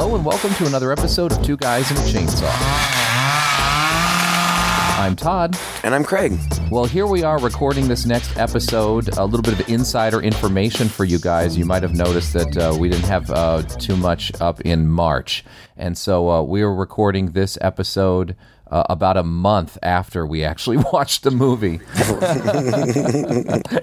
Hello and welcome to another episode of Two Guys and a Chainsaw. I'm Todd. And I'm Craig. Well, here we are recording this next episode. A little bit of insider information for you guys. You might have noticed that uh, we didn't have uh, too much up in March. And so uh, we are recording this episode uh, about a month after we actually watched the movie.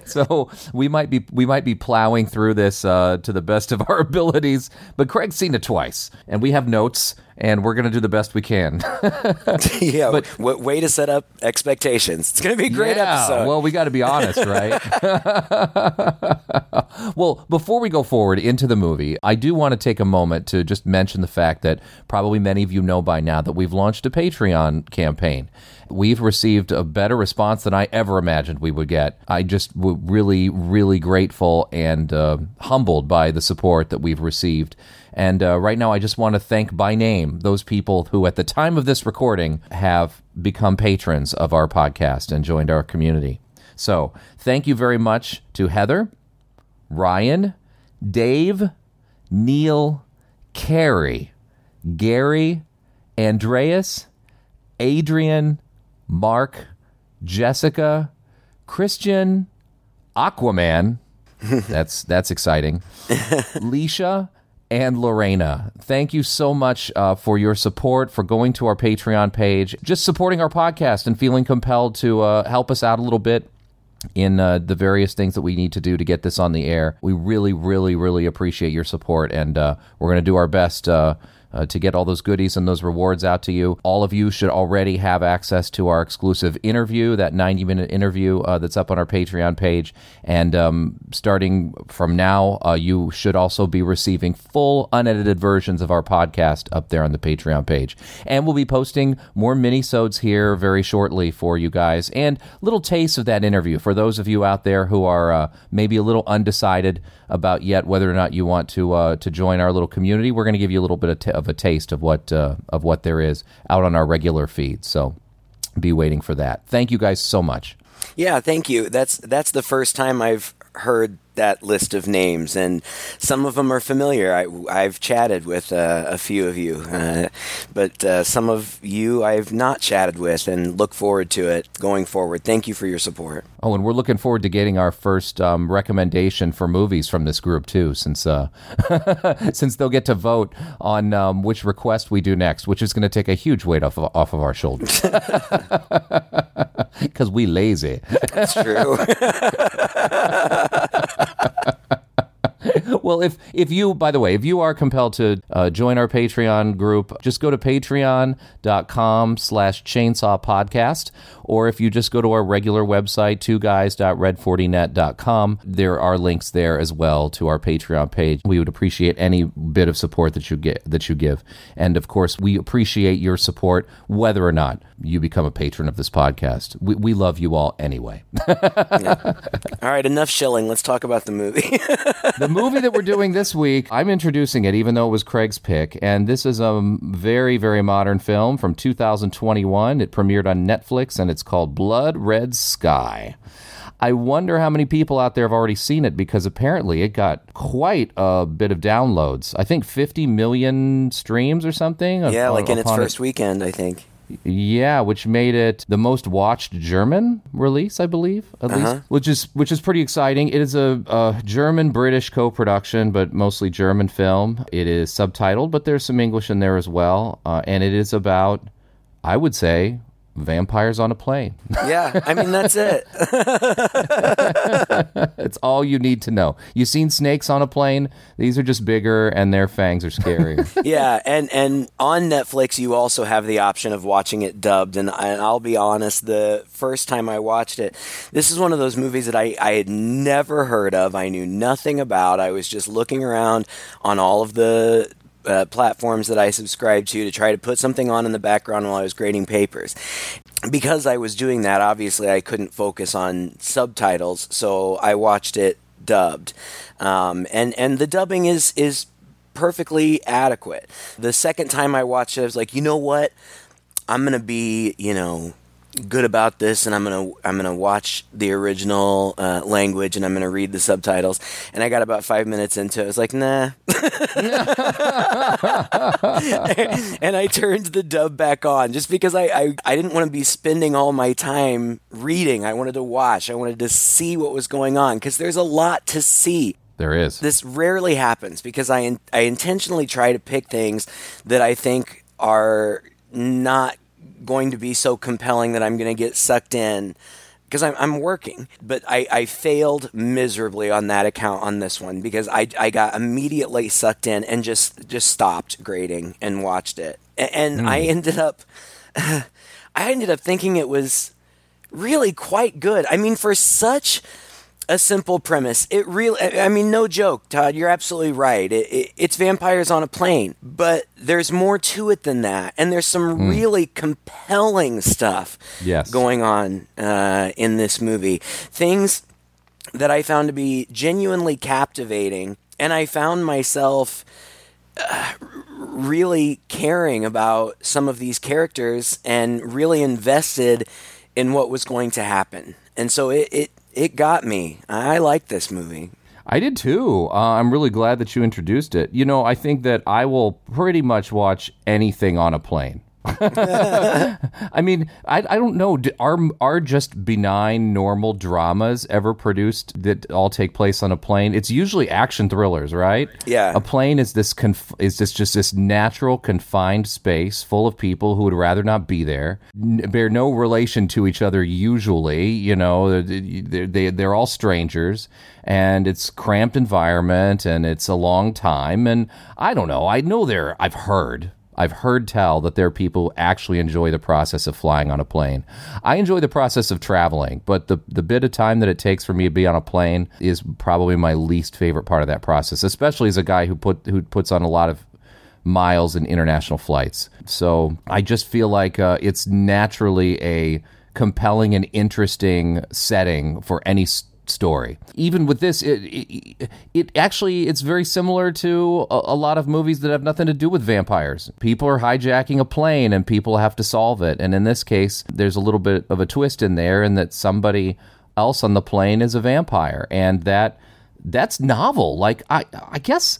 so we might be we might be plowing through this uh, to the best of our abilities. But Craig's seen it twice, and we have notes, and we're going to do the best we can. yeah, but w- way to set up expectations. It's going to be a great yeah, episode. Well, we got to be honest, right? well, before we go forward into the movie, I do want to take a moment to just mention the fact that probably many of you know by now that we've launched a Patreon campaign. We've received a better response than I ever imagined we would get. I just w- really, really grateful and uh, humbled by the support that we've received. And uh, right now, I just want to thank by name those people who, at the time of this recording, have become patrons of our podcast and joined our community. So, thank you very much to Heather, Ryan, Dave, Neil, Carrie, Gary, Andreas, Adrian, Mark, Jessica, Christian, Aquaman. that's that's exciting. Leisha and Lorena. Thank you so much uh, for your support, for going to our Patreon page, just supporting our podcast and feeling compelled to uh, help us out a little bit in uh, the various things that we need to do to get this on the air. We really, really, really appreciate your support, and uh, we're going to do our best uh, to get all those goodies and those rewards out to you. All of you should already have access to our exclusive interview, that 90 minute interview uh, that's up on our Patreon page. And um, starting from now, uh, you should also be receiving full unedited versions of our podcast up there on the Patreon page. And we'll be posting more mini-sodes here very shortly for you guys and little tastes of that interview for those of you out there who are uh, maybe a little undecided about yet whether or not you want to uh, to join our little community. We're going to give you a little bit of, t- of a taste of what uh, of what there is out on our regular feed. So be waiting for that. Thank you guys so much. Yeah, thank you. That's that's the first time I've heard that list of names, and some of them are familiar. I, have chatted with uh, a few of you, uh, but uh, some of you I've not chatted with, and look forward to it going forward. Thank you for your support. Oh, and we're looking forward to getting our first um, recommendation for movies from this group too, since uh, since they'll get to vote on um, which request we do next, which is going to take a huge weight off of, off of our shoulders because we lazy. That's true. well, if if you, by the way, if you are compelled to uh, join our Patreon group, just go to patreon.com slash chainsaw podcast. Or if you just go to our regular website, two guys.red40net.com, there are links there as well to our Patreon page. We would appreciate any bit of support that you get that you give. And of course, we appreciate your support whether or not you become a patron of this podcast. We, we love you all anyway. yeah. All right, enough shilling. Let's talk about the movie. the movie that we're doing this week, I'm introducing it, even though it was Craig's pick. And this is a very, very modern film from 2021. It premiered on Netflix and it's called Blood Red Sky. I wonder how many people out there have already seen it because apparently it got quite a bit of downloads. I think 50 million streams or something. Yeah, like in its first it. weekend, I think. Yeah, which made it the most watched German release, I believe, at uh-huh. least, which is which is pretty exciting. It is a, a German British co-production, but mostly German film. It is subtitled, but there's some English in there as well, uh, and it is about, I would say, vampires on a plane. yeah, I mean that's it. it's all you need to know. You've seen snakes on a plane. These are just bigger and their fangs are scarier. yeah, and and on Netflix you also have the option of watching it dubbed and, and I'll be honest, the first time I watched it, this is one of those movies that I I had never heard of. I knew nothing about. I was just looking around on all of the uh, platforms that I subscribed to to try to put something on in the background while I was grading papers. Because I was doing that, obviously I couldn't focus on subtitles, so I watched it dubbed, um, and and the dubbing is is perfectly adequate. The second time I watched it, I was like, you know what, I'm gonna be, you know, good about this and I'm gonna I'm gonna watch the original uh, language and I'm gonna read the subtitles. And I got about five minutes into it. I was like, nah. and I turned the dub back on just because I, I, I didn't want to be spending all my time reading. I wanted to watch. I wanted to see what was going on because there's a lot to see. There is. This rarely happens because I in, I intentionally try to pick things that I think are not going to be so compelling that I'm going to get sucked in because I'm, I'm working. But I, I failed miserably on that account on this one because I, I got immediately sucked in and just, just stopped grading and watched it. And, mm. I ended up, I ended up thinking it was really quite good. I mean, for such a simple premise. It really, I mean, no joke, Todd. You're absolutely right. It, it, it's vampires on a plane, but there's more to it than that, and there's some mm. really compelling stuff yes. going on uh, in this movie. Things that I found to be genuinely captivating, and I found myself. Uh, really caring about some of these characters and really invested in what was going to happen. And so it, it it got me. I like this movie. I did too. Uh, I'm really glad that you introduced it. You know, I think that I will pretty much watch anything on a plane. I mean, I, I don't know. Are are just benign, normal dramas ever produced that all take place on a plane? It's usually action thrillers, right? Yeah. A plane is this conf- is this just this natural confined space full of people who would rather not be there, n- bear no relation to each other. Usually, you know, they're, they they're all strangers, and it's cramped environment, and it's a long time, and I don't know. I know there. I've heard I've heard tell that there are people who actually enjoy the process of flying on a plane. I enjoy the process of traveling, but the the bit of time that it takes for me to be on a plane is probably my least favorite part of that process, especially as a guy who put who puts on a lot of miles in international flights. So I just feel like uh, it's naturally a compelling and interesting setting for any story. Even with this, it, it, it actually it's very similar to a, a, lot of movies that have nothing to do with vampires. People are hijacking a plane and people have to solve it. And in this case, there's a little bit of a twist in there, and that somebody else on the plane is a vampire, and that that's novel. Like I, I guess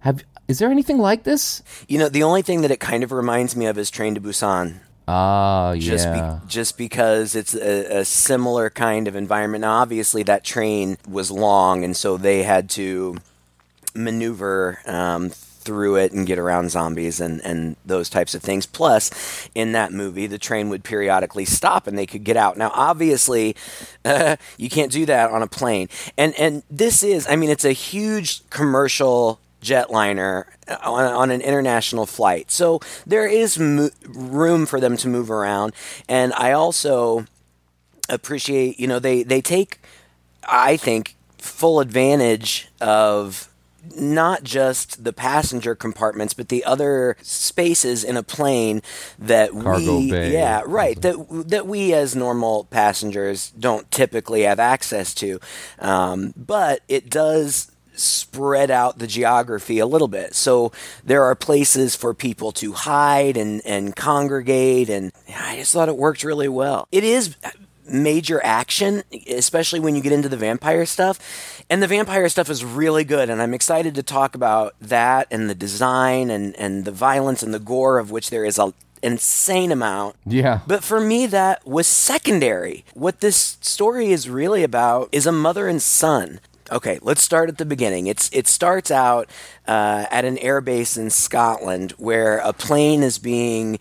have is there anything like this? You know, the only thing that it kind of reminds me of is Train to Busan. Ah, yeah. Just, be, just because it's a, a, similar kind of environment. Now, obviously, that train was long, and so they had to maneuver um, through it and get around zombies and, and those types of things. Plus, in that movie, the train would periodically stop and they could get out. Now, obviously, uh, you can't do that on a plane. And and this is, I mean, it's a huge commercial jetliner on, on an international flight. So there is mo- room for them to move around. And I also appreciate, you know, they, they take, I think, full advantage of not just the passenger compartments, but the other spaces in a plane that Cargo we, bay. yeah, right, that that we as normal passengers don't typically have access to. Um, but it does spread out the geography a little bit. So there are places for people to hide and, and congregate, and I just thought it worked really well. It is major action, especially when you get into the vampire stuff. And the vampire stuff is really good, and I'm excited to talk about that and the design and, and the violence and the gore of which there is a insane amount. Yeah. But for me, that was secondary. What this story is really about is a mother and son Okay, let's start at the beginning. It's it starts out uh, at an airbase in Scotland where a plane is being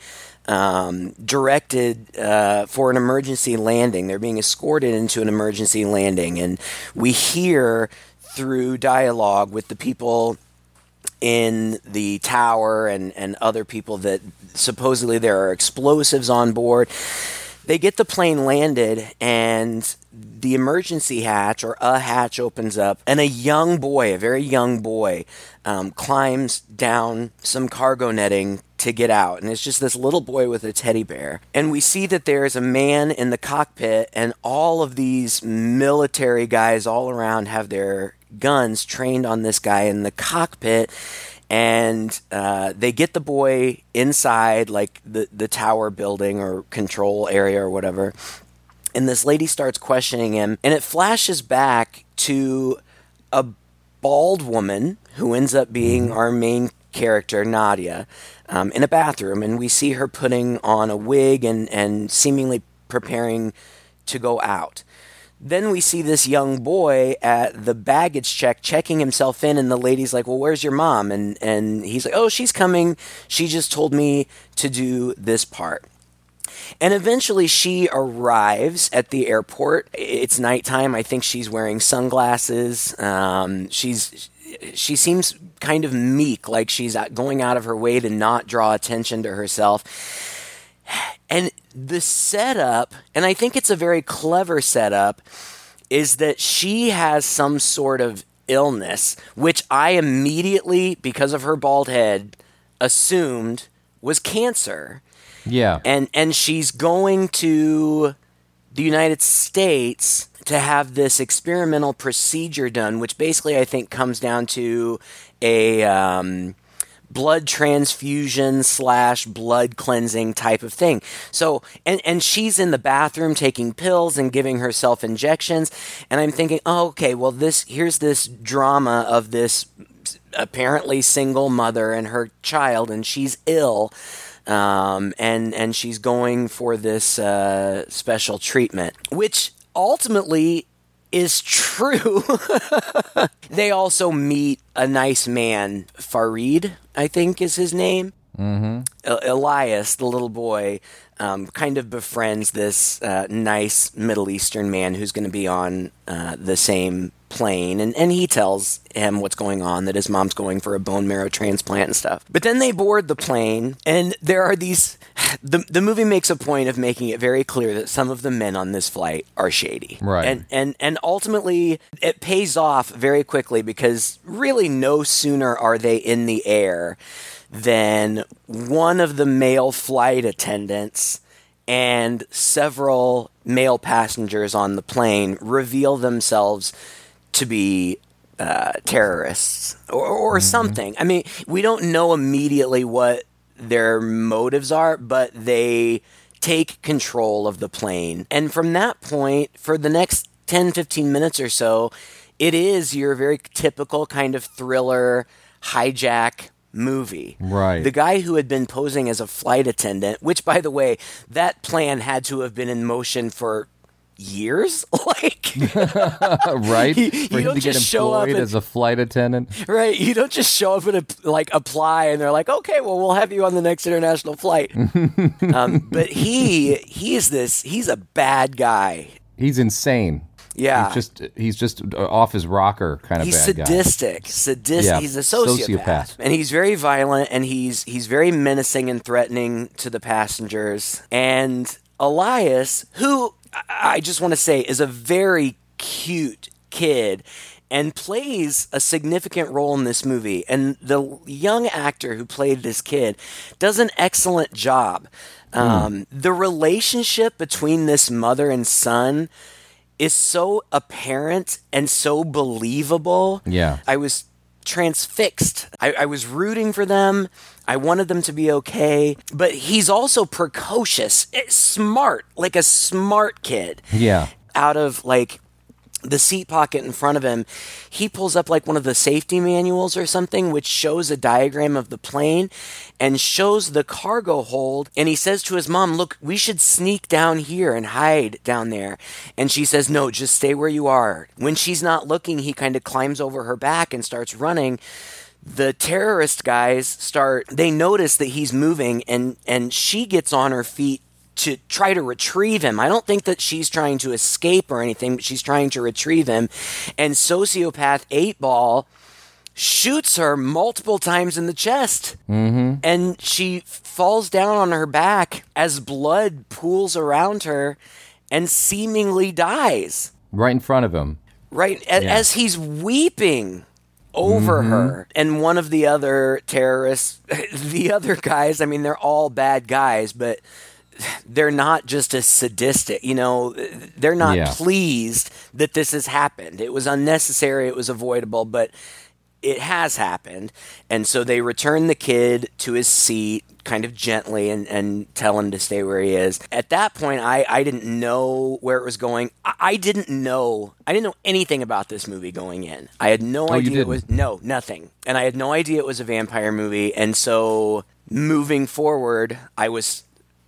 um, directed uh, for an emergency landing. They're being escorted into an emergency landing, and we hear through dialogue with the people in the tower and, and other people that supposedly there are explosives on board. They get the plane landed, and the emergency hatch or a hatch opens up, and a young boy, a very young boy, um, climbs down some cargo netting to get out. And it's just this little boy with a teddy bear. And we see that there's a man in the cockpit, and all of these military guys all around have their guns trained on this guy in the cockpit. and uh, they get the boy inside like the the tower building or control area or whatever. And this lady starts questioning him, and it flashes back to a bald woman who ends up being our main character, Nadja, um, in a bathroom, and we see her putting on a wig and, and seemingly preparing to go out. Then we see this young boy at the baggage check checking himself in, and the lady's like, "Well, where's your mom?" And and he's like, "Oh, she's coming. She just told me to do this part." And eventually she arrives at the airport. It's nighttime. I think she's wearing sunglasses. Um, she's she seems kind of meek, like she's going out of her way to not draw attention to herself. And the setup, and I think it's a very clever setup, is that she has some sort of illness, which I immediately, because of her bald head, assumed was cancer. Yeah. And and she's going to the United States to have this experimental procedure done, which basically I think comes down to a um, blood transfusion slash blood cleansing type of thing. So, and, and she's in the bathroom taking pills and giving herself injections. And I'm thinking, oh, okay, well, this, here's this drama of this apparently single mother and her child, and she's ill. Um, and, and she's going for this, uh, special treatment, which ultimately is true. they also meet a nice man, Farid, I think is his name. Mm-hmm. Elias, the little boy, um, kind of befriends this uh, nice Middle Eastern man who's going to be on uh, the same plane, and, and he tells him what's going on, that his mom's going for a bone marrow transplant and stuff. But then they board the plane, and there are these. The, the movie makes a point of making it very clear that some of the men on this flight are shady. Right. And, and, and ultimately, it pays off very quickly because really no sooner are they in the air than one of the male flight attendants and several male passengers on the plane reveal themselves to be uh, terrorists or, or something. I mean, we don't know immediately what their motives are, but they take control of the plane. And from that point, for the next 10, 15 minutes or so, it is your very typical kind of thriller hijack movie. Right. The guy who had been posing as a flight attendant, which by the way, that plan had to have been in motion for years? Like right? you, for you him don't to just show up employed and, as a flight attendant? Right you don't just show up and like apply and they're like okay well we'll have you on the next international flight. Um, but he he's this he's a bad guy. He's insane. Yeah. He's just he's just off his rocker kind of he's bad guy. sadistic sadistic Yeah, he's a sociopath. sociopath. and he's very violent and he's he's very menacing and threatening to the passengers. And elias who I- just want to say is a very cute kid and plays a significant role in this movie and the young actor who played this kid does an excellent job um, the relationship between this mother and son is so apparent and so believable. Yeah. I was transfixed. I, I was rooting for them. I wanted them to be okay. But he's also precocious, eh, smart, like a smart kid. yeah Out of like the seat pocket in front of him, he pulls up like one of the safety manuals or something, which shows a diagram of the plane and shows the cargo hold. And he says to his mom, Look, we should sneak down here and hide down there. And she says, No, just stay where you are. When she's not looking, he kind of climbs over her back and starts running the terrorist guys start they notice that he's moving and and she gets on her feet to try to retrieve him. I don't think that she's trying to escape or anything, but she's trying to retrieve him. And sociopath 8 Ball shoots her multiple times in the chest. Mm-hmm. And she falls down on her back as blood pools around her and seemingly dies right in front of him right a- Yeah. as he's weeping over her and one of the other terrorists the other guys i mean they're all bad guys but they're not just as sadistic you know they're not Yeah. pleased that this has happened it was unnecessary it was avoidable but it has happened. And so they return the kid to his seat kind of gently and, and tell him to stay where he is. At that point, I, I didn't know where it was going. I, I didn't know. I didn't know anything about this movie going in. I had no Oh, idea it was no nothing, and I had no idea it was a vampire movie. And so moving forward, I was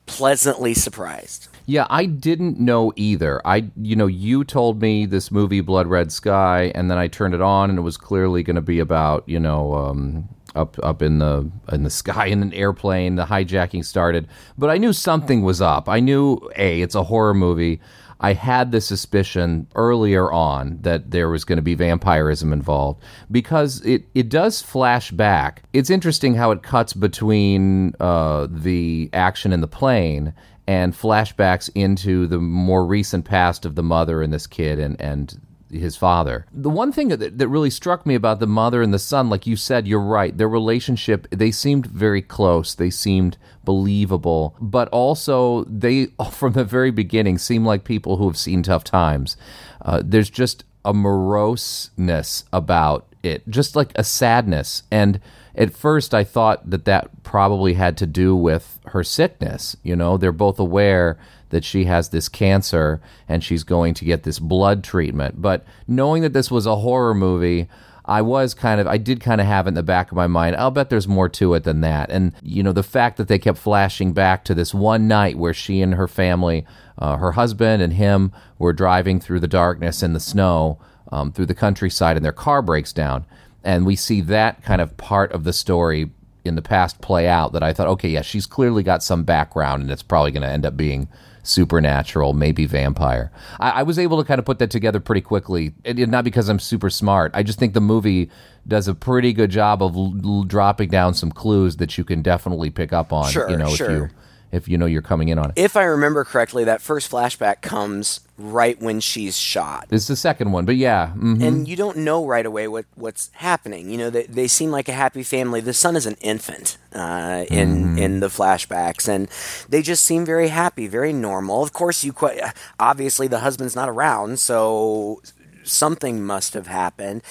pleasantly surprised. Yeah, I didn't know either. I, you know, you told me this movie Blood Red Sky, and then I turned it on, and it was clearly going to be about, you know, um, up up in the in the sky in an airplane. The hijacking started, but I knew something was up. I knew a it's a horror movie. I had the suspicion earlier on that there was going to be vampirism involved because it, it does flash back. It's interesting how it cuts between uh, the action in the plane and flashbacks into the more recent past of the mother and this kid and, and his father. The one thing that, that really struck me about the mother and the son, like you said, you're right. Their relationship, they seemed very close. They seemed believable, but also they, from the very beginning, seem like people who have seen tough times. Uh, there's just a moroseness about it, just like a sadness. And at first, I thought that that probably had to do with her sickness. You know, they're both aware that she has this cancer and she's going to get this blood treatment. But knowing that this was a horror movie, I was kind of, I did kind of have it in the back of my mind. I'll bet there's more to it than that. And, you know, the fact that they kept flashing back to this one night where she and her family, uh, her husband and him, were driving through the darkness and the snow um, through the countryside and their car breaks down. And we see that kind of part of the story in the past play out that I thought, okay, yeah, she's clearly got some background and it's probably going to end up being supernatural, maybe vampire. I, I, was able to kind of put that together pretty quickly, and not because I'm super smart. I just think the movie does a pretty good job of l- l- dropping down some clues that you can definitely pick up on. Sure, you know, sure. if you if you know you're coming in on it. If I remember correctly, that first flashback comes right when she's shot. It's the second one, but yeah, mhm. and you don't know right away what, what's happening. You know, they, they seem like a happy family. The son is an infant uh, in in the flashbacks, and they just seem very happy, very normal. Of course, you quite obviously the husband's not around, so something must have happened.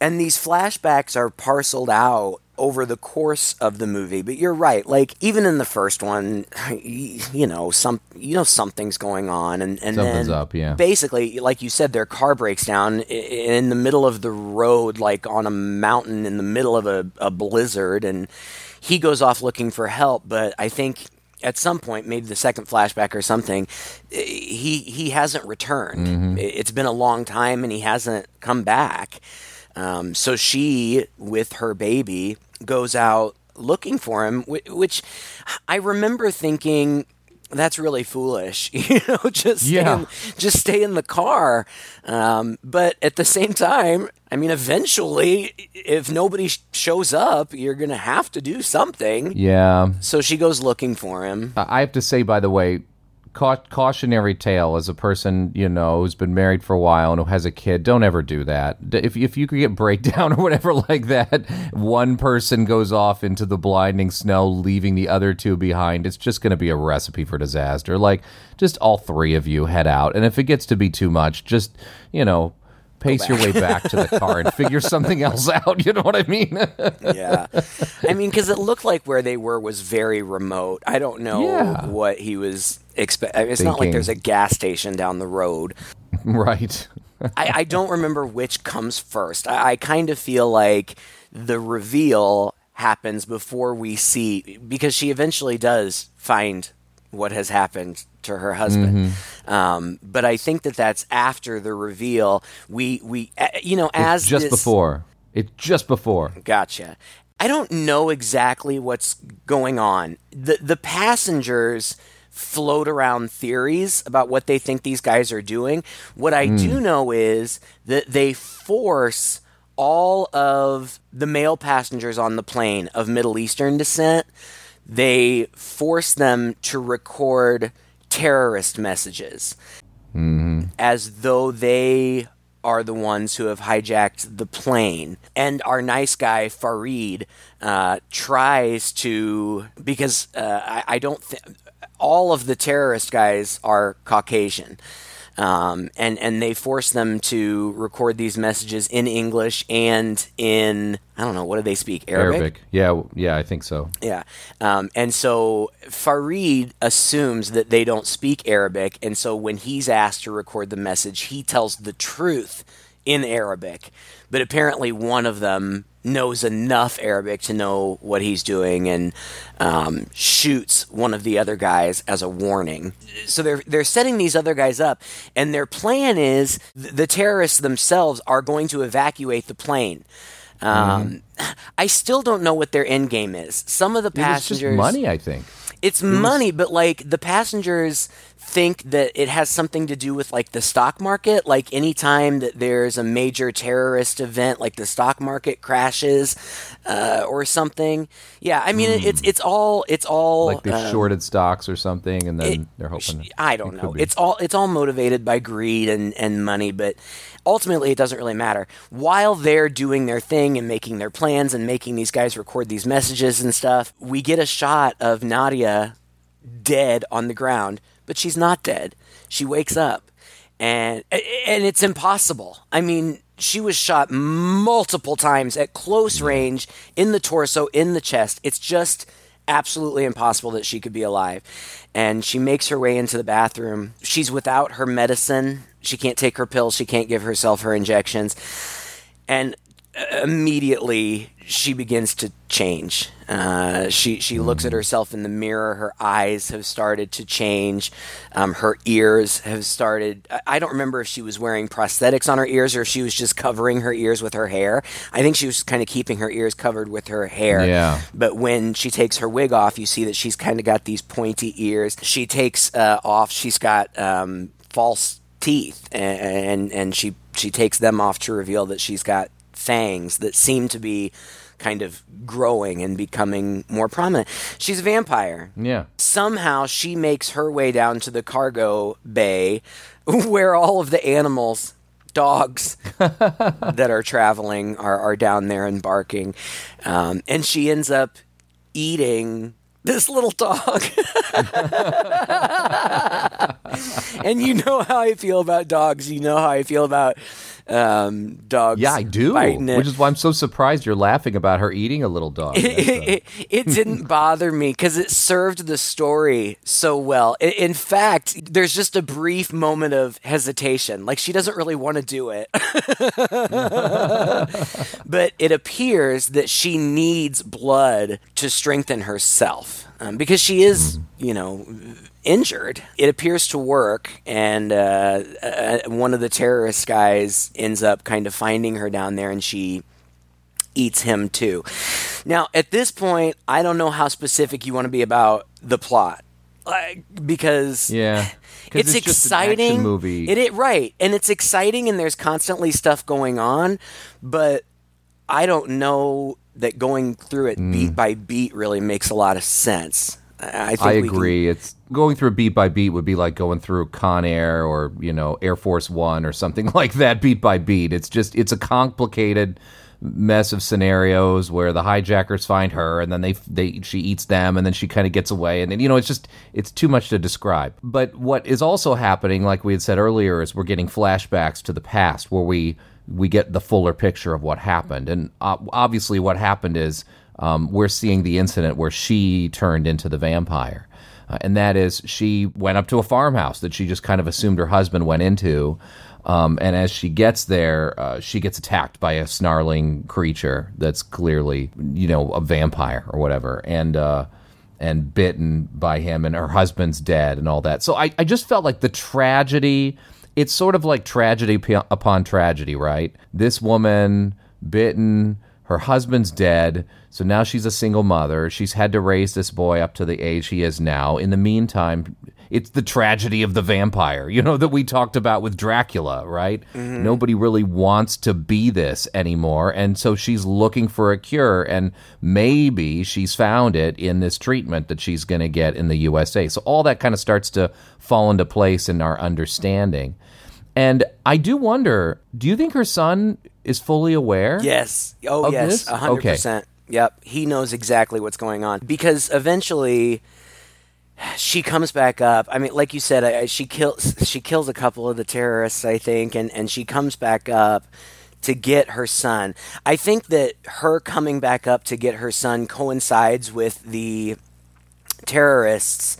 And these flashbacks are parceled out over the course of the movie. But you're right. Like even in the first one, you know, some you know something's going on, and and Something's then up, yeah. basically, like you said, their car breaks down in the middle of the road, like on a mountain in the middle of a, a blizzard, and he goes off looking for help. But I think at some point, maybe the second flashback or something, he he hasn't returned. Mm-hmm. It's been a long time, and he hasn't come back. Um, so she, with her baby, goes out looking for him, which I remember thinking that's really foolish. You know, just stay Yeah. in, just stay in the car. Um, but at the same time, I mean, eventually, if nobody sh- shows up, you're gonna have to do something. yeah. So she goes looking for him. I have to say, by the way, cautionary tale as a person you know who's been married for a while and who has a kid. Don't ever do that. If if you could get breakdown or whatever like that, one person goes off into the blinding snow, leaving the other two behind. It's just going to be a recipe for disaster. Like just all three of you head out, and if it gets to be too much, just you know. Pace your way back to the car and figure something else out. You know what I mean? yeah. I mean, because it looked like where they were was very remote. I don't know Yeah. what he was expect. It's not like there's a gas station down the road. right. I, I don't remember which comes first. I, I kind of feel like the reveal happens before we see because she eventually does find what has happened to her husband. Um, but I think that that's after the reveal. We we uh, you know as just this- before. It's just before. Gotcha. I don't know exactly what's going on. The the passengers float around theories about what they think these guys are doing. What I do know is that they force all of the male passengers on the plane of Middle Eastern descent, they force them to record terrorist messages as though they are the ones who have hijacked the plane. And our nice guy Farid uh, tries to because uh, I, I don't think all of the terrorist guys are Caucasian. Um, and and they force them to record these messages in English and in I don't know what do they speak Arabic. Arabic. Yeah, yeah, I think so. Yeah. Um, and so Farid assumes that they don't speak Arabic. And so when he's asked to record the message, he tells the truth in Arabic. But apparently, one of them knows enough Arabic to know what he's doing and um, shoots one of the other guys as a warning. So they're they're setting these other guys up, and their plan is th- the terrorists themselves are going to evacuate the plane. Um, I still don't know what their end game is. Some of the passengers, money, I think. it's money, but like the passengers think that it has something to do with like the stock market. Like anytime that there's a major terrorist event, like the stock market crashes uh, or something. Yeah, I mean it's it's all it's all Like they um, shorted stocks or something, and then it- they're hoping. I don't it know. It's all it's all motivated by greed and and money, but ultimately it doesn't really matter. While they're doing their thing and making their plans and making these guys record these messages and stuff, we get a shot of Nadja dead on the ground, but she's not dead. She wakes up and and it's impossible. I mean, she was shot multiple times at close range in the torso, in the chest. It's just absolutely impossible that she could be alive. And she makes her way into the bathroom. She's without her medicine. She can't take her pills. She can't give herself her injections. And immediately she begins to change. Uh, she she looks at herself in the mirror. Her eyes have started to change. Um, her ears have started. I- I don't remember if she was wearing prosthetics on her ears or if she was just covering her ears with her hair. I think she was kind of keeping her ears covered with her hair. Yeah. But when she takes her wig off, you see that she's kind of got these pointy ears. She takes uh, off. She's got um, false teeth, and, and and she she takes them off to reveal that she's got fangs that seem to be kind of growing and becoming more prominent. She's a vampire. yeah. Somehow she makes her way down to the cargo bay where all of the animals, dogs that are traveling are, are down there and barking. Um, and she ends up eating this little dog. and you know how I feel about dogs. You know how I feel about um, dogs. Yeah, I do. it. Which is why I'm so surprised you're laughing about her eating a little dog. That's, uh, it, it didn't bother me because it served the story so well. In fact, there's just a brief moment of hesitation. Like she doesn't really want to do it. but it appears that she needs blood to strengthen herself um, because she is, you know, injured. It appears to work, and uh, uh, one of the terrorist guys ends up kind of finding her down there, and she eats him too. Now, at this point, I don't know how specific you want to be about the plot, like, because yeah. it's, an exciting movie. It, it right, and it's exciting, and there's constantly stuff going on, but I don't know that going through it Mm. beat by beat really makes a lot of sense. I I we can- agree. It's going through beat by beat would be like going through Con Air or you know Air Force One or something like that, beat by beat. It's just it's a complicated mess of scenarios where the hijackers find her and then they they she eats them and then she kind of gets away and then you know it's just it's too much to describe. But what is also happening, like we had said earlier, is we're getting flashbacks to the past where we we get the fuller picture of what happened and uh, obviously what happened is um, we're seeing the incident where she turned into the vampire. Uh, and that is, she went up to a farmhouse that she just kind of assumed her husband went into. Um, and as she gets there, uh, she gets attacked by a snarling creature that's clearly, you know, a vampire or whatever. And, uh, and bitten by him, and her husband's dead, and all that. So I, I just felt like the tragedy. It's sort of like tragedy upon tragedy, right? This woman bitten, her husband's dead, so now she's a single mother. She's had to raise this boy up to the age he is now. In the meantime, it's the tragedy of the vampire, you know, that we talked about with Dracula, right? Mm-hmm. Nobody really wants to be this anymore. And so she's looking for a cure. And maybe she's found it in this treatment that she's going to get in the USA. So all that kind of starts to fall into place in our understanding. And I do wonder do you think her son is fully aware? Yes. Oh, yes. this? A hundred Okay. percent. Yep. He knows exactly what's going on because eventually, she comes back up. I mean, like you said, I, she kills she kills a couple of the terrorists, I think, and and she comes back up to get her son. I think that her coming back up to get her son coincides with the terrorists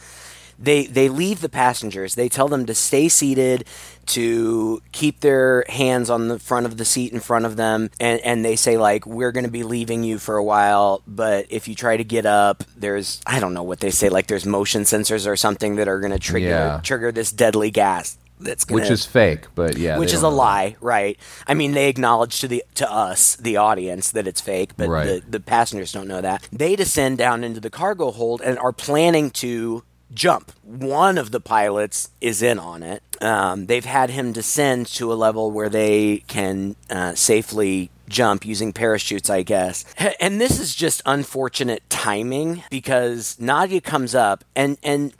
they they leave the passengers. They tell them to stay seated, to keep their hands on the front of the seat in front of them, and and they say like we're going to be leaving you for a while, but if you try to get up, there's I don't know what they say like there's motion sensors or something that are going to trigger Yeah. trigger this deadly gas. That's gonna, Which is fake, but yeah. which is a lie, right? I mean, they acknowledge to the to us, the audience, that it's fake, but Right. the, the passengers don't know that. They descend down into the cargo hold and are planning to jump. One of the pilots is in on it. Um, they've had him descend to a level where they can uh, safely jump using parachutes, I guess. And this is just unfortunate timing because Nadja comes up and and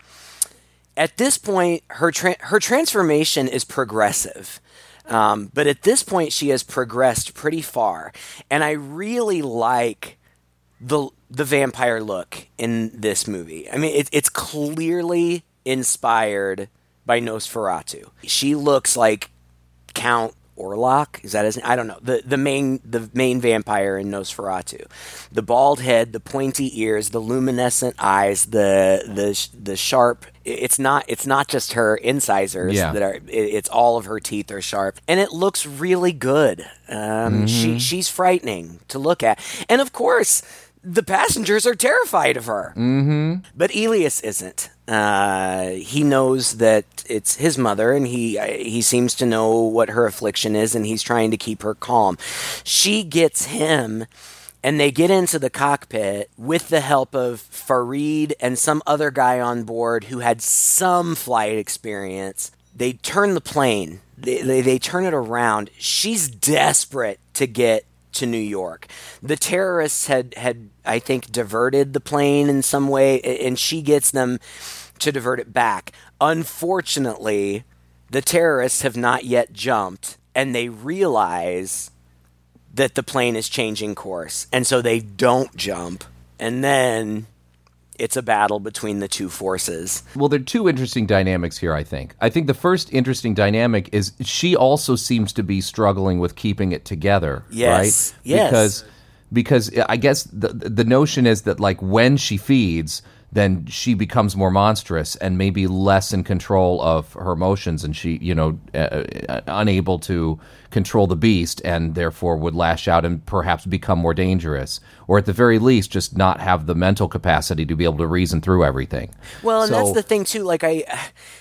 at this point, her tra- her transformation is progressive. Um, but at this point, she has progressed pretty far, and I really like the the vampire look in this movie. I mean, it, it's clearly inspired by Nosferatu. She looks like Count Orlok. Is that his? I don't know. the the main The main vampire in Nosferatu. The bald head, the pointy ears, the luminescent eyes, the the the sharp. It's not. It's not just her incisors Yeah. that are. it- It's all of her teeth are sharp, and it looks really good. Um, She she's frightening to look at, and of course. The passengers are terrified of her. Mm-hmm. But Elias isn't. Uh, he knows that it's his mother, and he uh, he seems to know what her affliction is, and he's trying to keep her calm. She gets him, and they get into the cockpit with the help of Farid and some other guy on board who had some flight experience. They turn the plane. They, they, they turn it around. She's desperate to get to New York. The terrorists had had I think diverted the plane in some way and she gets them to divert it back. Unfortunately, the terrorists have not yet jumped and they realize that the plane is changing course. And so they don't jump. And then it's a battle between the two forces. Well, there are two interesting dynamics here, I think. I think the first interesting dynamic is she also seems to be struggling with keeping it together, Yes. right? Yes. Because because I guess the the notion is that like when she feeds, then she becomes more monstrous and maybe less in control of her emotions, and she, you know, uh, uh, unable to control the beast, and therefore would lash out and perhaps become more dangerous, or at the very least, just not have the mental capacity to be able to reason through everything. Well, and that's the thing too. Like I,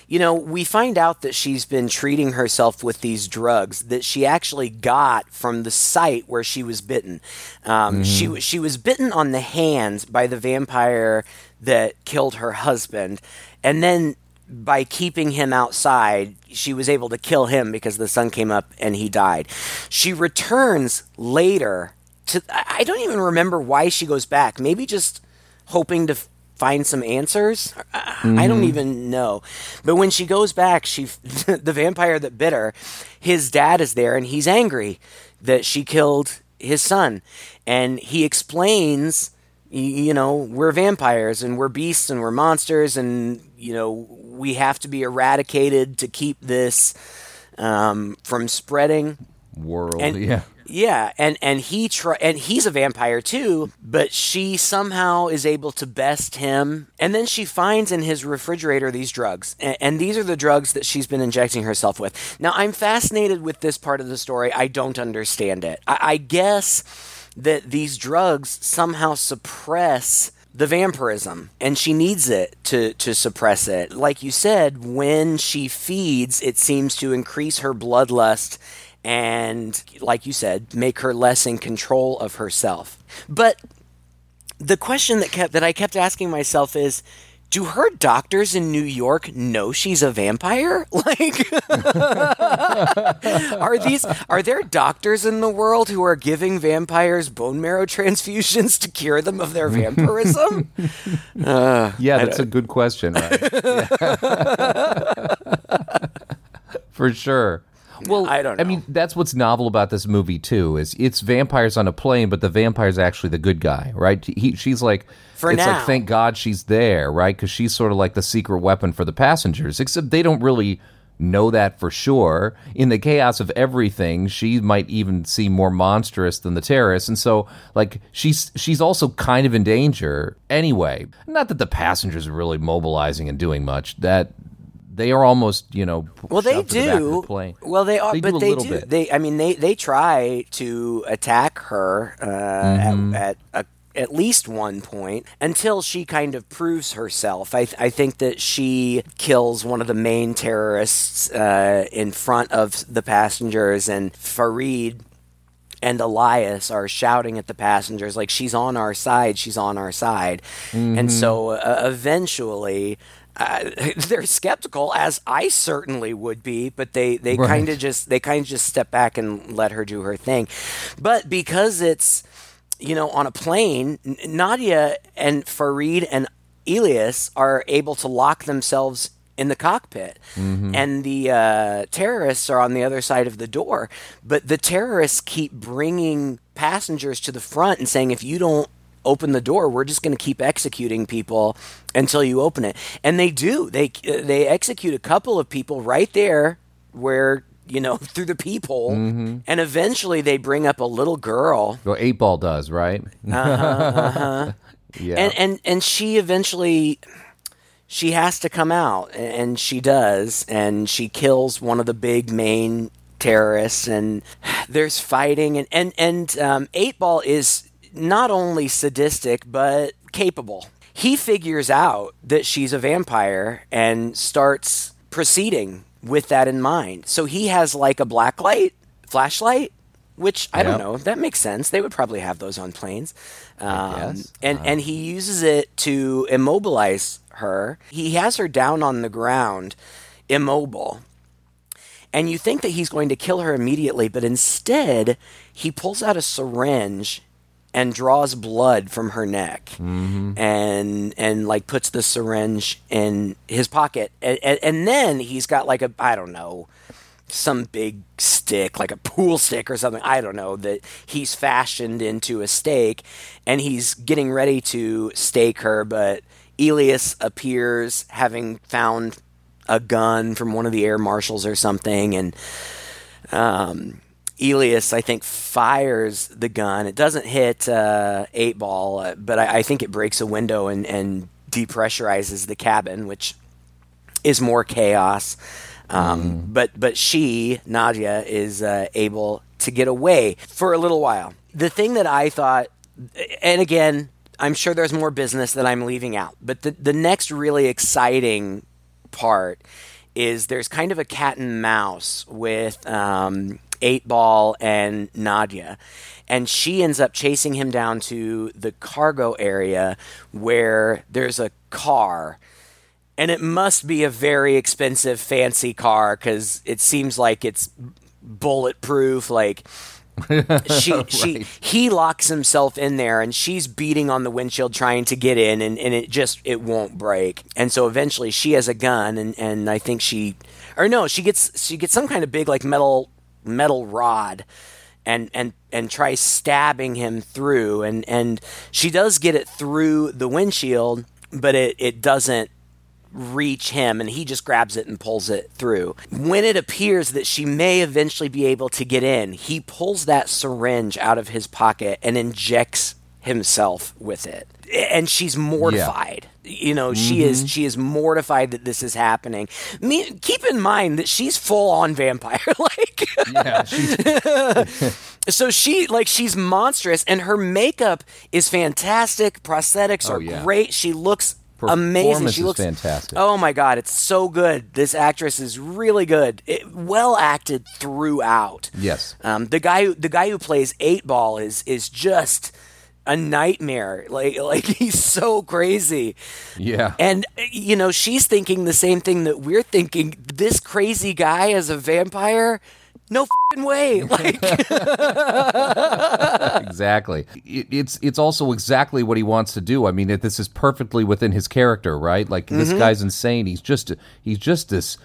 you know, we find out that she's been treating herself with these drugs that she actually got from the site where she was bitten. Um, She Mm-hmm. was she was bitten on the hands by the vampire that killed her husband, and then by keeping him outside, she was able to kill him because the sun came up and he died. She returns later to. I don't even remember why she goes back. Maybe just hoping to find some answers. I I don't mm-hmm. even know. But when she goes back, she the vampire that bit her, his dad is there and he's angry that she killed his son, and he explains. You know, we're vampires and we're beasts and we're monsters, and you know we have to be eradicated to keep this um, from spreading. World, And yeah. yeah, and and he try and he's a vampire too, but she somehow is able to best him. And then she finds in his refrigerator these drugs, and, and these are the drugs that she's been injecting herself with. Now I'm fascinated with this part of the story. I don't understand it. I, I guess that these drugs somehow suppress the vampirism and she needs it to to suppress it. Like you said when she feeds it seems to increase her bloodlust and like you said make her less in control of herself. But the question that kept that I kept asking myself is do her doctors in New York know she's a vampire? Like Are these are there doctors in the world who are giving vampires bone marrow transfusions to cure them of their vampirism? Uh, yeah, that's a good question, right? For sure. Well, I don't know. I mean, that's what's novel about this movie too. Is it's vampires on a plane, but the vampire's actually the good guy, right? He, she's like, For it's now. like thank God she's there, right? Because she's sort of like the secret weapon for the passengers. Except they don't really know that for sure. In the chaos of everything, she might even seem more monstrous than the terrorists, and so like she's she's also kind of in danger anyway. Not that the passengers are really mobilizing and doing much. That they are almost you know Well, they shoved to the back of do. the plane. Well, they are, They but do they do. bit. They, I mean, they they try to attack her uh, Mm-hmm. at at, a, at least one point until she kind of proves herself. I I think that she kills one of the main terrorists uh, in front of the passengers, and Farid and Elias are shouting at the passengers like she's on our side, she's on our side. And so uh, eventually uh, they're skeptical as I certainly would be, but they they Right. kind of just they kind of just step back and let her do her thing. But because it's you know on a plane, Nadja and Farid and Elias are able to lock themselves in the cockpit and the uh, terrorists are on the other side of the door but the terrorists keep bringing passengers to the front and saying if you don't open the door we're just going to keep executing people until you open it. And they do. They they execute a couple of people right there where you know through the peephole and eventually they bring up a little girl. Well, eight ball does, right? Uh-huh, yeah. and and and she eventually she has to come out and she does and she kills one of the big main terrorists and there's fighting and and and um, eight ball is not only sadistic but capable he figures out that she's a vampire and starts proceeding with that in mind so he has like a black light flashlight which I don't know. That makes sense. They would probably have those on planes. Um, and and he uses it to immobilize her. He has her down on the ground, immobile. And you think that he's going to kill her immediately, but instead he pulls out a syringe and draws blood from her neck and and like puts the syringe in his pocket. And, and, and then he's got like a I don't know some big stick, like a pool stick or something, I don't know, that he's fashioned into a stake and he's getting ready to stake her, but Elias appears having found a gun from one of the air marshals or something and um, Elias, I think, fires the gun. It doesn't hit uh, eight ball, uh, but I, I think it breaks a window and, and depressurizes the cabin, which is more chaos. Um, But but she Nadja is uh, able to get away for a little while. The thing that I thought, and again, I'm sure there's more business that I'm leaving out, but the the next really exciting part is there's kind of a cat and mouse with um, Eight Ball and Nadja. And she ends up chasing him down to the cargo area where there's a car. And it must be a very expensive, fancy car because it seems like it's bulletproof. Like she she he locks himself in there and she's beating on the windshield trying to get in and, and it just it won't break and so eventually she has a gun and, and i think she or no she gets she gets some kind of big like metal metal rod and and and tries stabbing him through and and she does get it through the windshield but it it doesn't reach him and he just grabs it and pulls it through. When it appears that she may eventually be able to get in, he pulls that syringe out of his pocket and injects himself with it. And she's mortified. You know, she is she is mortified that this is happening. Me, keep in mind that she's full on vampire like yeah, so she like she's monstrous and her makeup is fantastic prosthetics Oh, are yeah. great she looks amazing she looks fantastic. oh my god it's so good this actress is really good it, well acted throughout yes. um, the guy who, the guy who plays eight ball is is just a nightmare like like he's so crazy Yeah. and uh, you know she's thinking the same thing that we're thinking this crazy guy as a vampire no way like exactly. It, it's it's also exactly what he wants to do. I mean, it, this is perfectly within his character, right? Like Mm-hmm. this guy's insane. He's just he's just this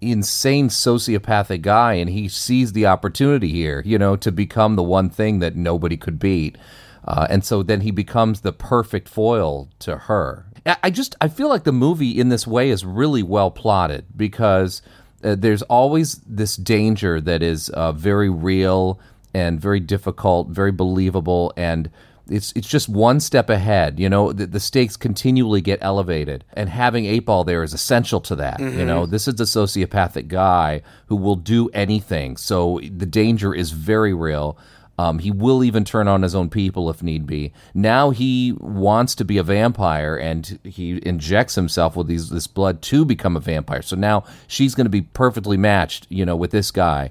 insane sociopathic guy and he sees the opportunity here, you know, to become the one thing that nobody could beat. Uh, and so then he becomes the perfect foil to her. I just I feel like the movie in this way is really well plotted because uh, there's always this danger that is uh, very real and very difficult, very believable, and it's it's just one step ahead. You know, the, the stakes continually get elevated, and having eight ball there is essential to that. You know, this is a sociopathic guy who will do anything, so the danger is very real. Um, he will even turn on his own people if need be. Now he wants to be a vampire, and he injects himself with these this blood to become a vampire. So now she's going to be perfectly matched, you know, with this guy.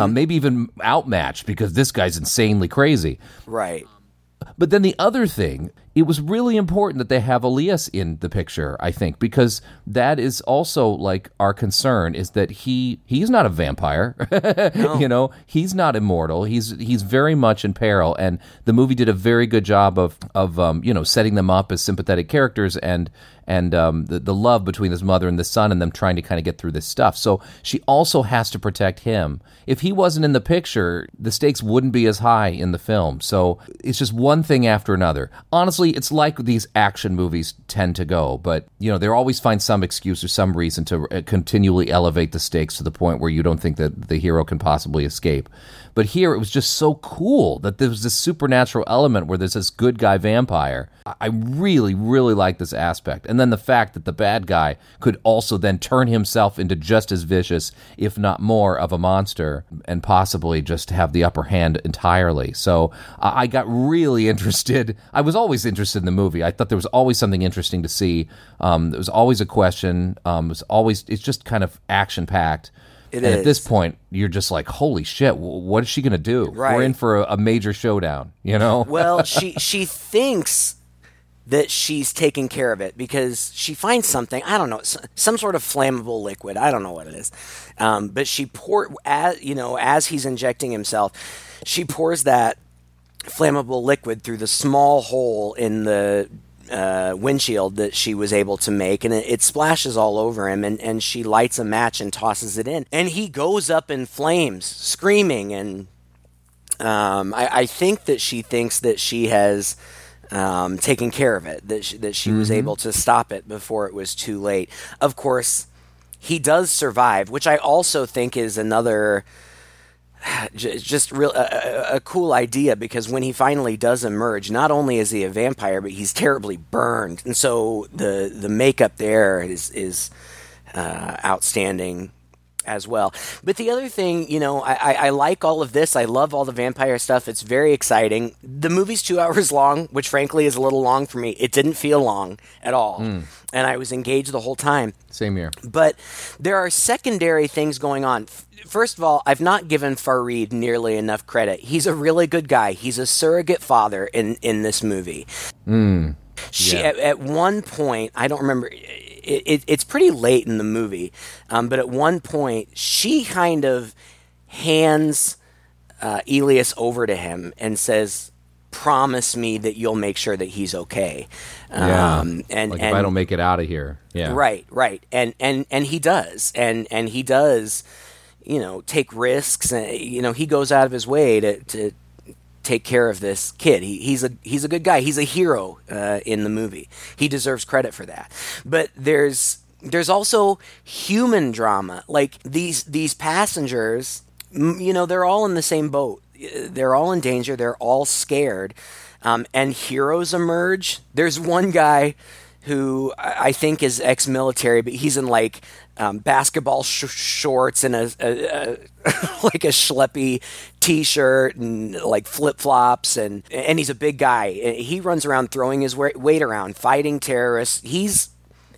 Um, maybe even outmatched because this guy's insanely crazy. Right. But then the other thing, it was really important that they have Elias in the picture, I think, because that is also like our concern is that he he's not a vampire. you know, he's not immortal. He's he's very much in peril and the movie did a very good job of of um, you know, setting them up as sympathetic characters and and um, the, the love between his mother and the son and them trying to kind of get through this stuff. So she also has to protect him. If he wasn't in the picture, the stakes wouldn't be as high in the film. So it's just one thing after another. Honestly, it's like these action movies tend to go, but you know, they always find some excuse or some reason to uh, continually elevate the stakes to the point where you don't think that the hero can possibly escape. But here it was just so cool that there was this supernatural element where there's this good guy vampire. I- really, really like this aspect. And then the fact that the bad guy could also then turn himself into just as vicious, if not more, of a monster and possibly just have the upper hand entirely. So I I got really interested. I was always interested in the movie. I thought there was always something interesting to see. Um, there was always a question. Um, it was always, it's just kind of action packed. It and at this point, you're just like, holy shit, what is she going to do? We're in for a, a major showdown, you know? Well, she she thinks that she's taking care of it because she finds something I don't know some sort of flammable liquid I don't know what it is, um, but she pour as you know as he's injecting himself, she pours that flammable liquid through the small hole in the uh, windshield that she was able to make, and it, it splashes all over him. And, and she lights a match and tosses it in, and he goes up in flames, screaming. And um, I, I think that she thinks that she has um, taken care of it, that she, that she was able to stop it before it was too late. Of course, he does survive, which I also think is another just real a, a, cool idea because when he finally does emerge, not only is he a vampire, but he's terribly burned, and so the the makeup there is is uh, outstanding as well. But the other thing, you know, I, I, I like all of this. I love all the vampire stuff. It's very exciting. The movie's two hours long, which frankly is a little long for me. It didn't feel long at all, hmm. and I was engaged the whole time Same here. but there are secondary things going on. First of all, I've not given Farid nearly enough credit. He's a really good guy. He's a surrogate father in, in this movie. Hmm. She, Yeah. at, at one point, I don't remember. It, it, it's pretty late in the movie, um, but at one point, she kind of hands uh, Elias over to him and says, "Promise me that you'll make sure that he's okay." Yeah. Um, and like and if I don't make it out of here. Yeah. Right, right, and and and he does, and and he does, you know, take risks, and you know, he goes out of his way to to take care of this kid. He, he's a he's a good guy. He's a hero uh, in the movie. He deserves credit for that. But there's there's also human drama. Like these these passengers, you know, they're all in the same boat. They're all in danger. They're all scared. Um, and heroes emerge. There's one guy who I think is ex-military, but he's in like um, basketball sh- shorts and a, a, a like a schleppy t-shirt and like flip-flops, and and he's a big guy. He runs around throwing his weight around, fighting terrorists. He's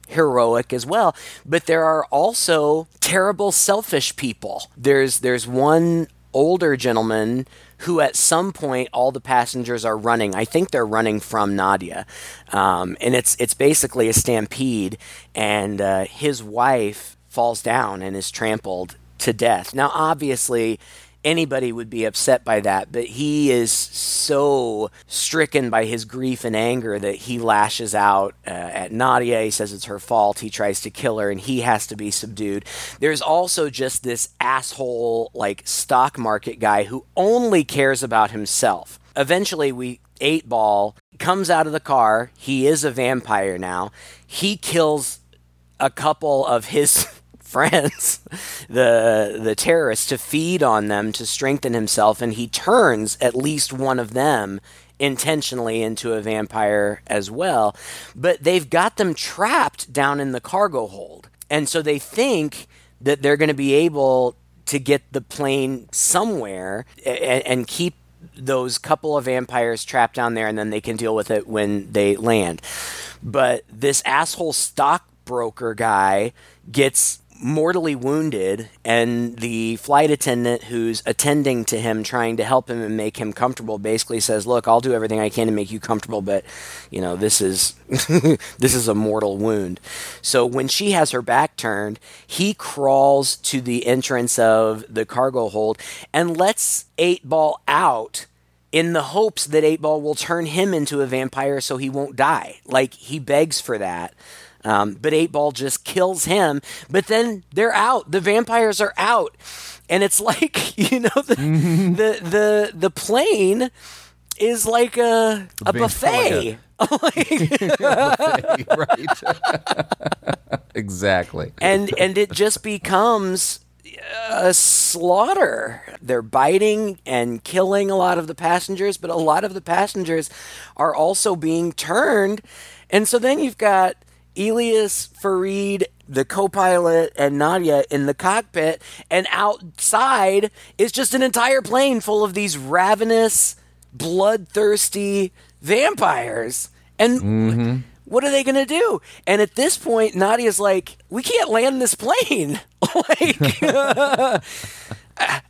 heroic as well but there are also terrible selfish people there's there's one older gentleman who at some point all the passengers are running. I think they're running from nadja. Um, and it's it's basically a stampede and uh, his wife falls down and is trampled to death. Now obviously anybody would be upset by that, but he is so stricken by his grief and anger that he lashes out uh, at Nadja. He says it's her fault. He tries to kill her, and he has to be subdued. There's also just this asshole, like stock market guy who only cares about himself. Eventually, we eight ball comes out of the car. He is a vampire now. He kills a couple of his friends, the the terrorists, to feed on them to strengthen himself, and he turns at least one of them intentionally into a vampire as well. But they've got them trapped down in the cargo hold, and so they think that they're going to be able to get the plane somewhere and, and keep those couple of vampires trapped down there, and then they can deal with it when they land. But this asshole stockbroker guy gets mortally wounded, and the flight attendant who's attending to him, trying to help him and make him comfortable, basically says, "Look, I'll do everything I can to make you comfortable, but you know this is this is a mortal wound." So when she has her back turned, he crawls to the entrance of the cargo hold and lets Eight Ball out in the hopes that Eight Ball will turn him into a vampire so he won't die. Like he begs for that. Um, but Eight Ball just kills him. But then they're out. The vampires are out, and it's like you know the the the the plane is like a a buffet. right. exactly. and and it just becomes a slaughter. They're biting and killing a lot of the passengers, but a lot of the passengers are also being turned. And so then you've got Elias, Farid, the co pilot, and Nadja in the cockpit, and outside is just an entire plane full of these ravenous, bloodthirsty vampires. And Mm-hmm. what are they going to do? And at this point, Nadja's like, we can't land this plane. like,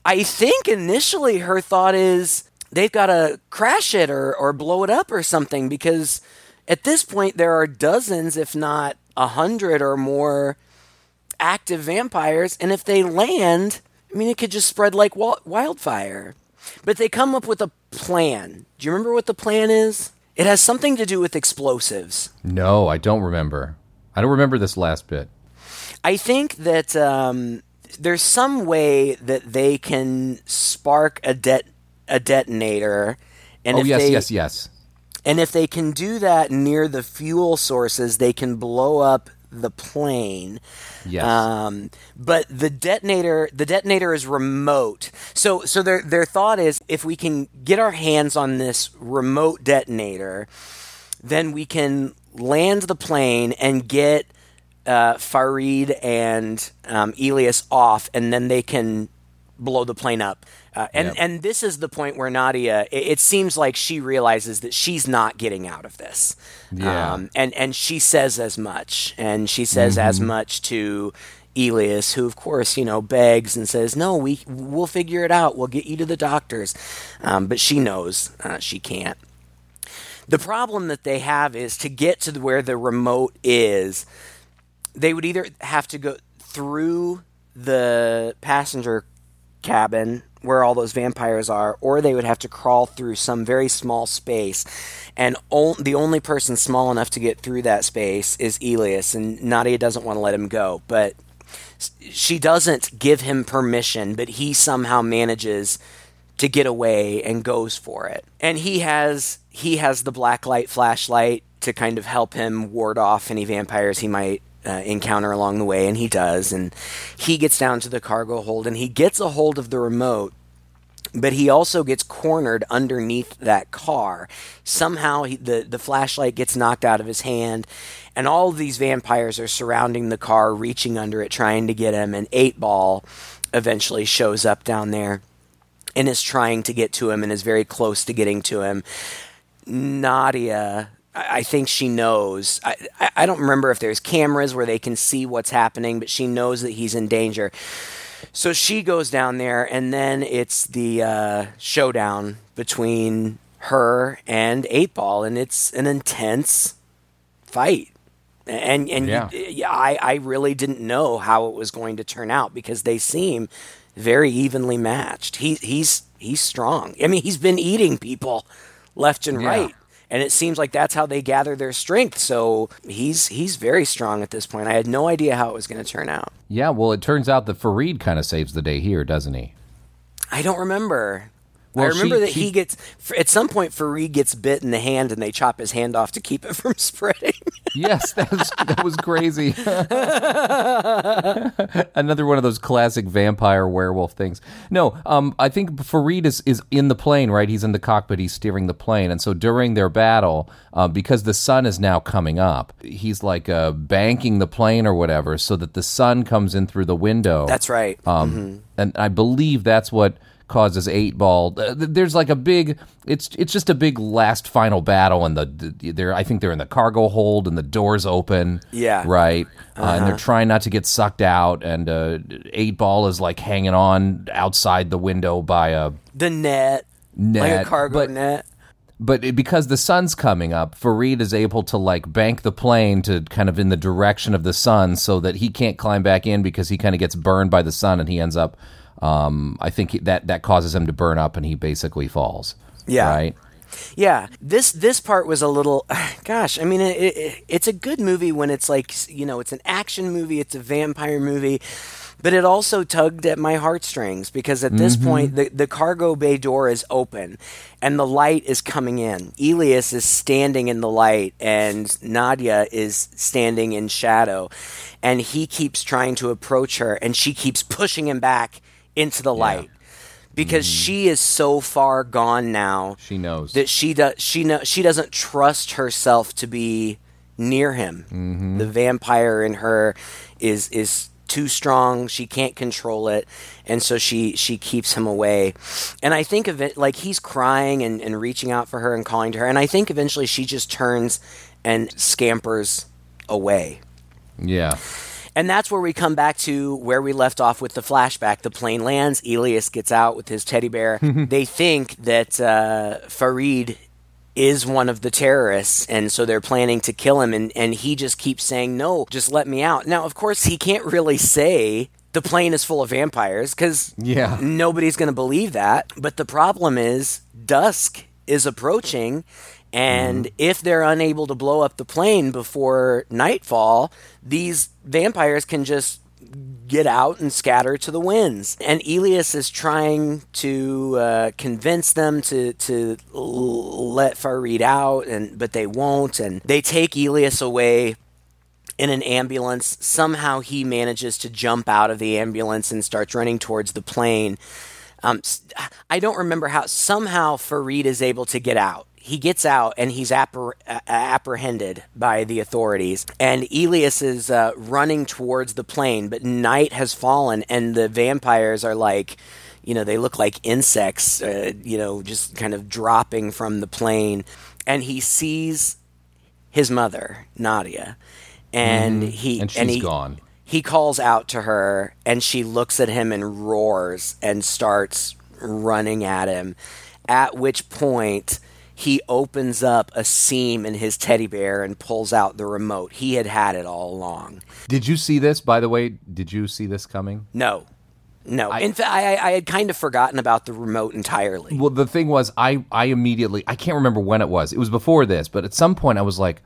I think initially her thought is they've got to crash it or, or blow it up or something because at this point there are dozens, if not a hundred or more active vampires. And if they land, I mean, it could just spread like wildfire. But they come up with a plan. Do you remember what the plan is? It has something to do with explosives. No, I don't remember. I don't remember this last bit. I think that um, there's some way that they can spark a det a detonator, and oh if yes, they, yes, yes. And if they can do that near the fuel sources, they can blow up the plane. Yes. Um, but the detonator, the detonator is remote. So, so their their thought is, if we can get our hands on this remote detonator, then we can land the plane and get uh, Farid and um, Elias off, and then they can blow the plane up. Uh, and Yep. and this is the point where Nadja, it, it seems like she realizes that she's not getting out of this. Yeah. Um, and and she says as much, and she says as much to Elias, who of course you know begs and says, "No, we we'll figure it out. We'll get you to the doctors." Um, but she knows uh, she can't. The problem that they have is to get to where the remote is, they would either have to go through the passenger cabin where all those vampires are, or they would have to crawl through some very small space. And on, the only person small enough to get through that space is Elias, and Nadja doesn't want to let him go. But she doesn't give him permission, but he somehow manages to get away and goes for it. And he has he has the black light flashlight to kind of help him ward off any vampires he might uh, encounter along the way, and he does. And he gets down to the cargo hold and he gets a hold of the remote. But he also gets cornered underneath that car. Somehow, he, the the flashlight gets knocked out of his hand, and all of these vampires are surrounding the car, reaching under it, trying to get him. And Eight Ball eventually shows up down there and is trying to get to him and is very close to getting to him. Nadja, I think she knows. I, I- I don't remember if there's cameras where they can see what's happening, but she knows that he's in danger. So she goes down there, and then it's the uh, showdown between her and Eight Ball, and it's an intense fight. And and Yeah. you- I I really didn't know how it was going to turn out because they seem very evenly matched. He he's he's strong. I mean, he's been eating people left and Yeah. right. And it seems like that's how they gather their strength. So he's he's very strong at this point. I had no idea how it was going to turn out. Yeah, well, it turns out that Farid kind of saves the day here, doesn't he? I don't remember. I remember she- that she- he gets at some point. Farid gets bit in the hand, and they chop his hand off to keep it from spreading. Yes, that was that was crazy. Another one of those classic vampire werewolf things. No, um, I think Farid is, is in the plane, right? He's in the cockpit. He's steering the plane, and so during their battle, uh, because the sun is now coming up, he's like uh, banking the plane or whatever, so that the sun comes in through the window. That's right. Um, and I believe that's what causes eight ball. uh, There's like a big. It's it's just a big last final battle, and the, the they're I think they're in the cargo hold, and the doors open. Yeah. right. Uh, and they're trying not to get sucked out, and uh, eight ball is like hanging on outside the window by a the net, net, like a cargo but- net. but because the sun's coming up, Farid is able to like bank the plane to kind of in the direction of the sun, so that he can't climb back in because he kind of gets burned by the sun, and he ends up. Um, I think that that causes him to burn up, and he basically falls. Yeah. Right. Yeah, this this part was a little, gosh. I mean, it, it, it's a good movie when it's like you know, it's an action movie, it's a vampire movie, but it also tugged at my heartstrings because at this point the the cargo bay door is open, and the light is coming in. Elias is standing in the light, and Nadja is standing in shadow, and he keeps trying to approach her, and she keeps pushing him back into the light because mm-hmm. she is so far gone now She knows. that she does she know she doesn't trust herself to be near him. Mm-hmm. The vampire in her is is too strong. She can't control it, and so she she keeps him away. And I think of it like he's crying and, and reaching out for her and calling to her. And I think eventually she just turns and scampers away. yeah. And that's where we come back to where we left off with the flashback. The plane lands. Elias gets out with his teddy bear. they think that uh, Farid is one of the terrorists, and so they're planning to kill him. And, and he just keeps saying, No, just let me out. Now, of course, he can't really say the plane is full of vampires because Yeah. nobody's going to believe that. But the problem is, dusk is approaching. And if they're unable to blow up the plane before nightfall, these vampires can just get out and scatter to the winds. And Elias is trying to uh, convince them to to l- let Farid out, and but they won't. And they take Elias away in an ambulance. Somehow he manages to jump out of the ambulance and starts running towards the plane. Um, I don't remember how. Somehow Farid is able to get out. He gets out and he's uh, apprehended by the authorities. And Elias is uh, running towards the plane, but night has fallen, and the vampires are like, you know, they look like insects, uh, you know, just kind of dropping from the plane. And he sees his mother, Nadja, and he Mm-hmm. And she's he, gone. He calls out to her, and she looks at him and roars and starts running at him. At which point, he opens up a seam in his teddy bear and pulls out the remote. He had had it all along. Did you see this? By the way, did you see this coming? No, no. in fact, I, I had kind of forgotten about the remote entirely. Well, the thing was, I I immediately I can't remember when it was. It was before this, but at some point I was like,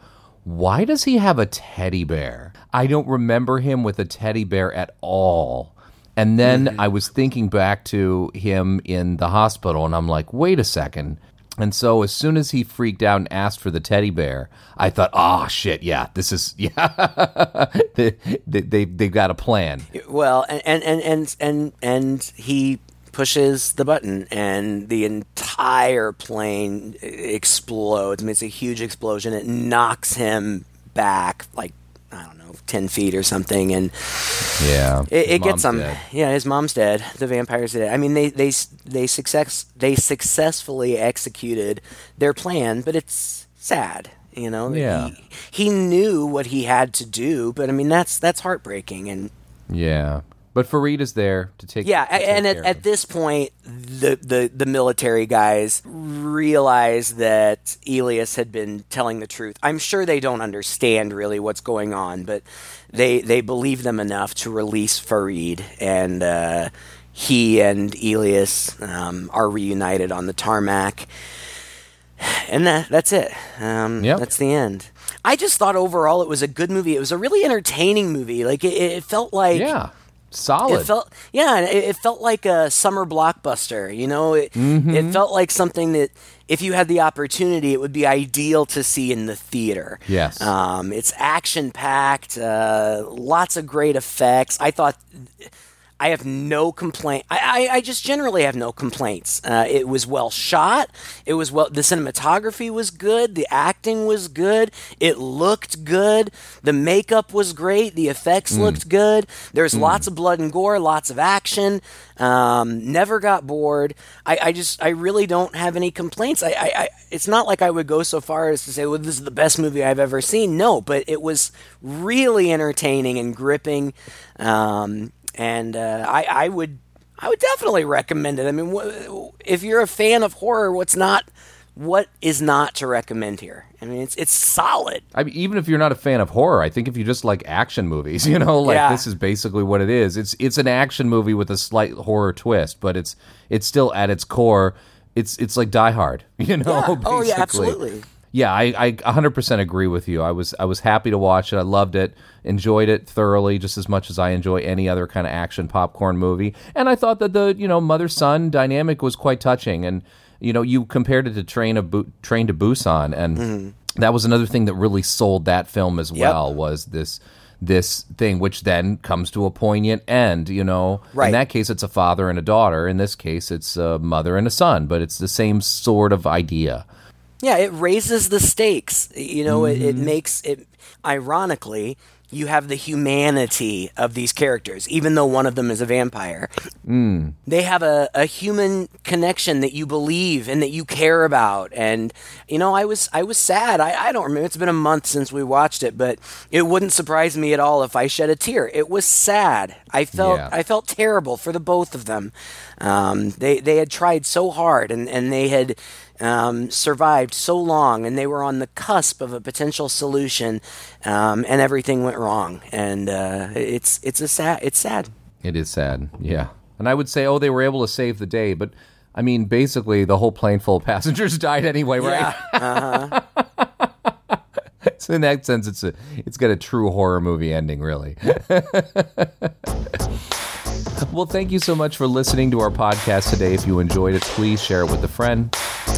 why does he have a teddy bear? I don't remember him with a teddy bear at all. And then mm-hmm. I was thinking back to him in the hospital, and I'm like, wait a second. And so as soon as he freaked out and asked for the teddy bear, I thought, oh shit, yeah, this is yeah, they, they, they they've got a plan. Well, and and and and and, he pushes the button and the entire plane explodes. I mean, it's a huge explosion. It knocks him back like ten feet or something, and Yeah, it, it gets him. dead. Yeah, his mom's dead. The vampires dead. I mean, they they they success they successfully executed their plan, but it's sad. You know, Yeah. he, he knew what he had to do, but I mean, that's that's heartbreaking and. Yeah, but Farid is there to take. Yeah, to take and at, at this point, the, the the military guys realize that Elias had been telling the truth. I'm sure they don't understand really what's going on, but they they believe them enough to release Farid, and uh, he and Elias um, are reunited on the tarmac, and that that's it. Um, Yep. That's the end. I just thought overall it was a good movie. It was a really entertaining movie. Like it, it felt like Yeah. Solid. it felt yeah, it, it felt like a summer blockbuster. You know, it Mm-hmm. it felt like something that if you had the opportunity, it would be ideal to see in the theater. Yes. um, it's action packed, uh, lots of great effects. I thought. I have no complaint. I, I, I just generally have no complaints. Uh, it was well shot. It was well. The cinematography was good. The acting was good. It looked good. The makeup was great. The effects looked good. There's lots of blood and gore. Lots of action. Um, never got bored. I, I just I really don't have any complaints. I, I, I it's not like I would go so far as to say, well, this is the best movie I've ever seen. No, but it was really entertaining and gripping. Um, and uh, I, I would I would definitely recommend it. I mean, wh- if you're a fan of horror, what's not what is not to recommend here? I mean, it's it's solid. I mean, even if you're not a fan of horror, I think if you just like action movies, you know, like Yeah. this is basically what it is. It's it's an action movie with a slight horror twist, but it's it's still at its core. It's it's like Die Hard, you know. Yeah. Oh yeah, absolutely. Yeah, I, I 100% agree with you. I was I was happy to watch it. I loved it, enjoyed it thoroughly, just as much as I enjoy any other kind of action popcorn movie. And I thought that the you know mother son dynamic was quite touching. And you know you compared it to Train of Bu- Train to Busan, and mm-hmm. that was another thing that really sold that film as well. Was this this thing, which then comes to a poignant end. You know, Right. in that case, it's a father and a daughter. In this case, it's a mother and a son. But it's the same sort of idea. Yeah, it raises the stakes. You know, it, Mm-hmm. it makes it. Ironically, you have the humanity of these characters, even though one of them is a vampire. Mm. They have a, a human connection that you believe and that you care about. And you know, I was I was sad. I, I don't remember. It's been a month since we watched it, but it wouldn't surprise me at all if I shed a tear. It was sad. I felt Yeah. I felt terrible for the both of them. Um, they they had tried so hard and and they had um, survived so long, and they were on the cusp of a potential solution, um, and everything went wrong. And uh, it's it's a sad it's sad. It is sad, yeah. And I would say, oh, they were able to save the day, but I mean, basically, the whole plane full of passengers died anyway, right? Yeah. so in that sense, it's a it's got a true horror movie ending, really. well, thank you so much for listening to our podcast today. If you enjoyed it, please share it with a friend.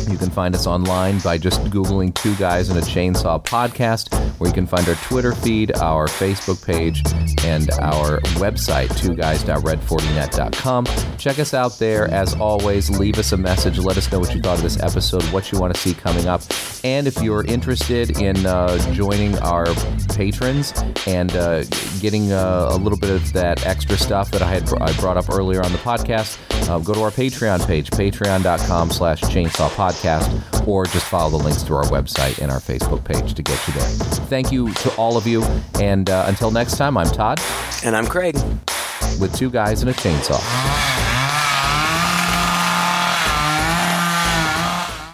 You can find us online by just Googling Two Guys in a Chainsaw Podcast, where you can find our Twitter feed, our Facebook page, and our website, twoguys.red40net.com. Check us out there. As always, leave us a message. Let us know what you thought of this episode, what you want to see coming up. And if you're interested in uh, joining our patrons and uh, getting uh, a little bit of that extra stuff that I had I brought up earlier on the podcast, uh, go to our Patreon page, patreon.com slash chainsaw podcast, or just follow the links to our website and our Facebook page to get you there. Thank you to all of you. And uh, until next time, I'm Todd And I'm Craig. with two guys and a chainsaw.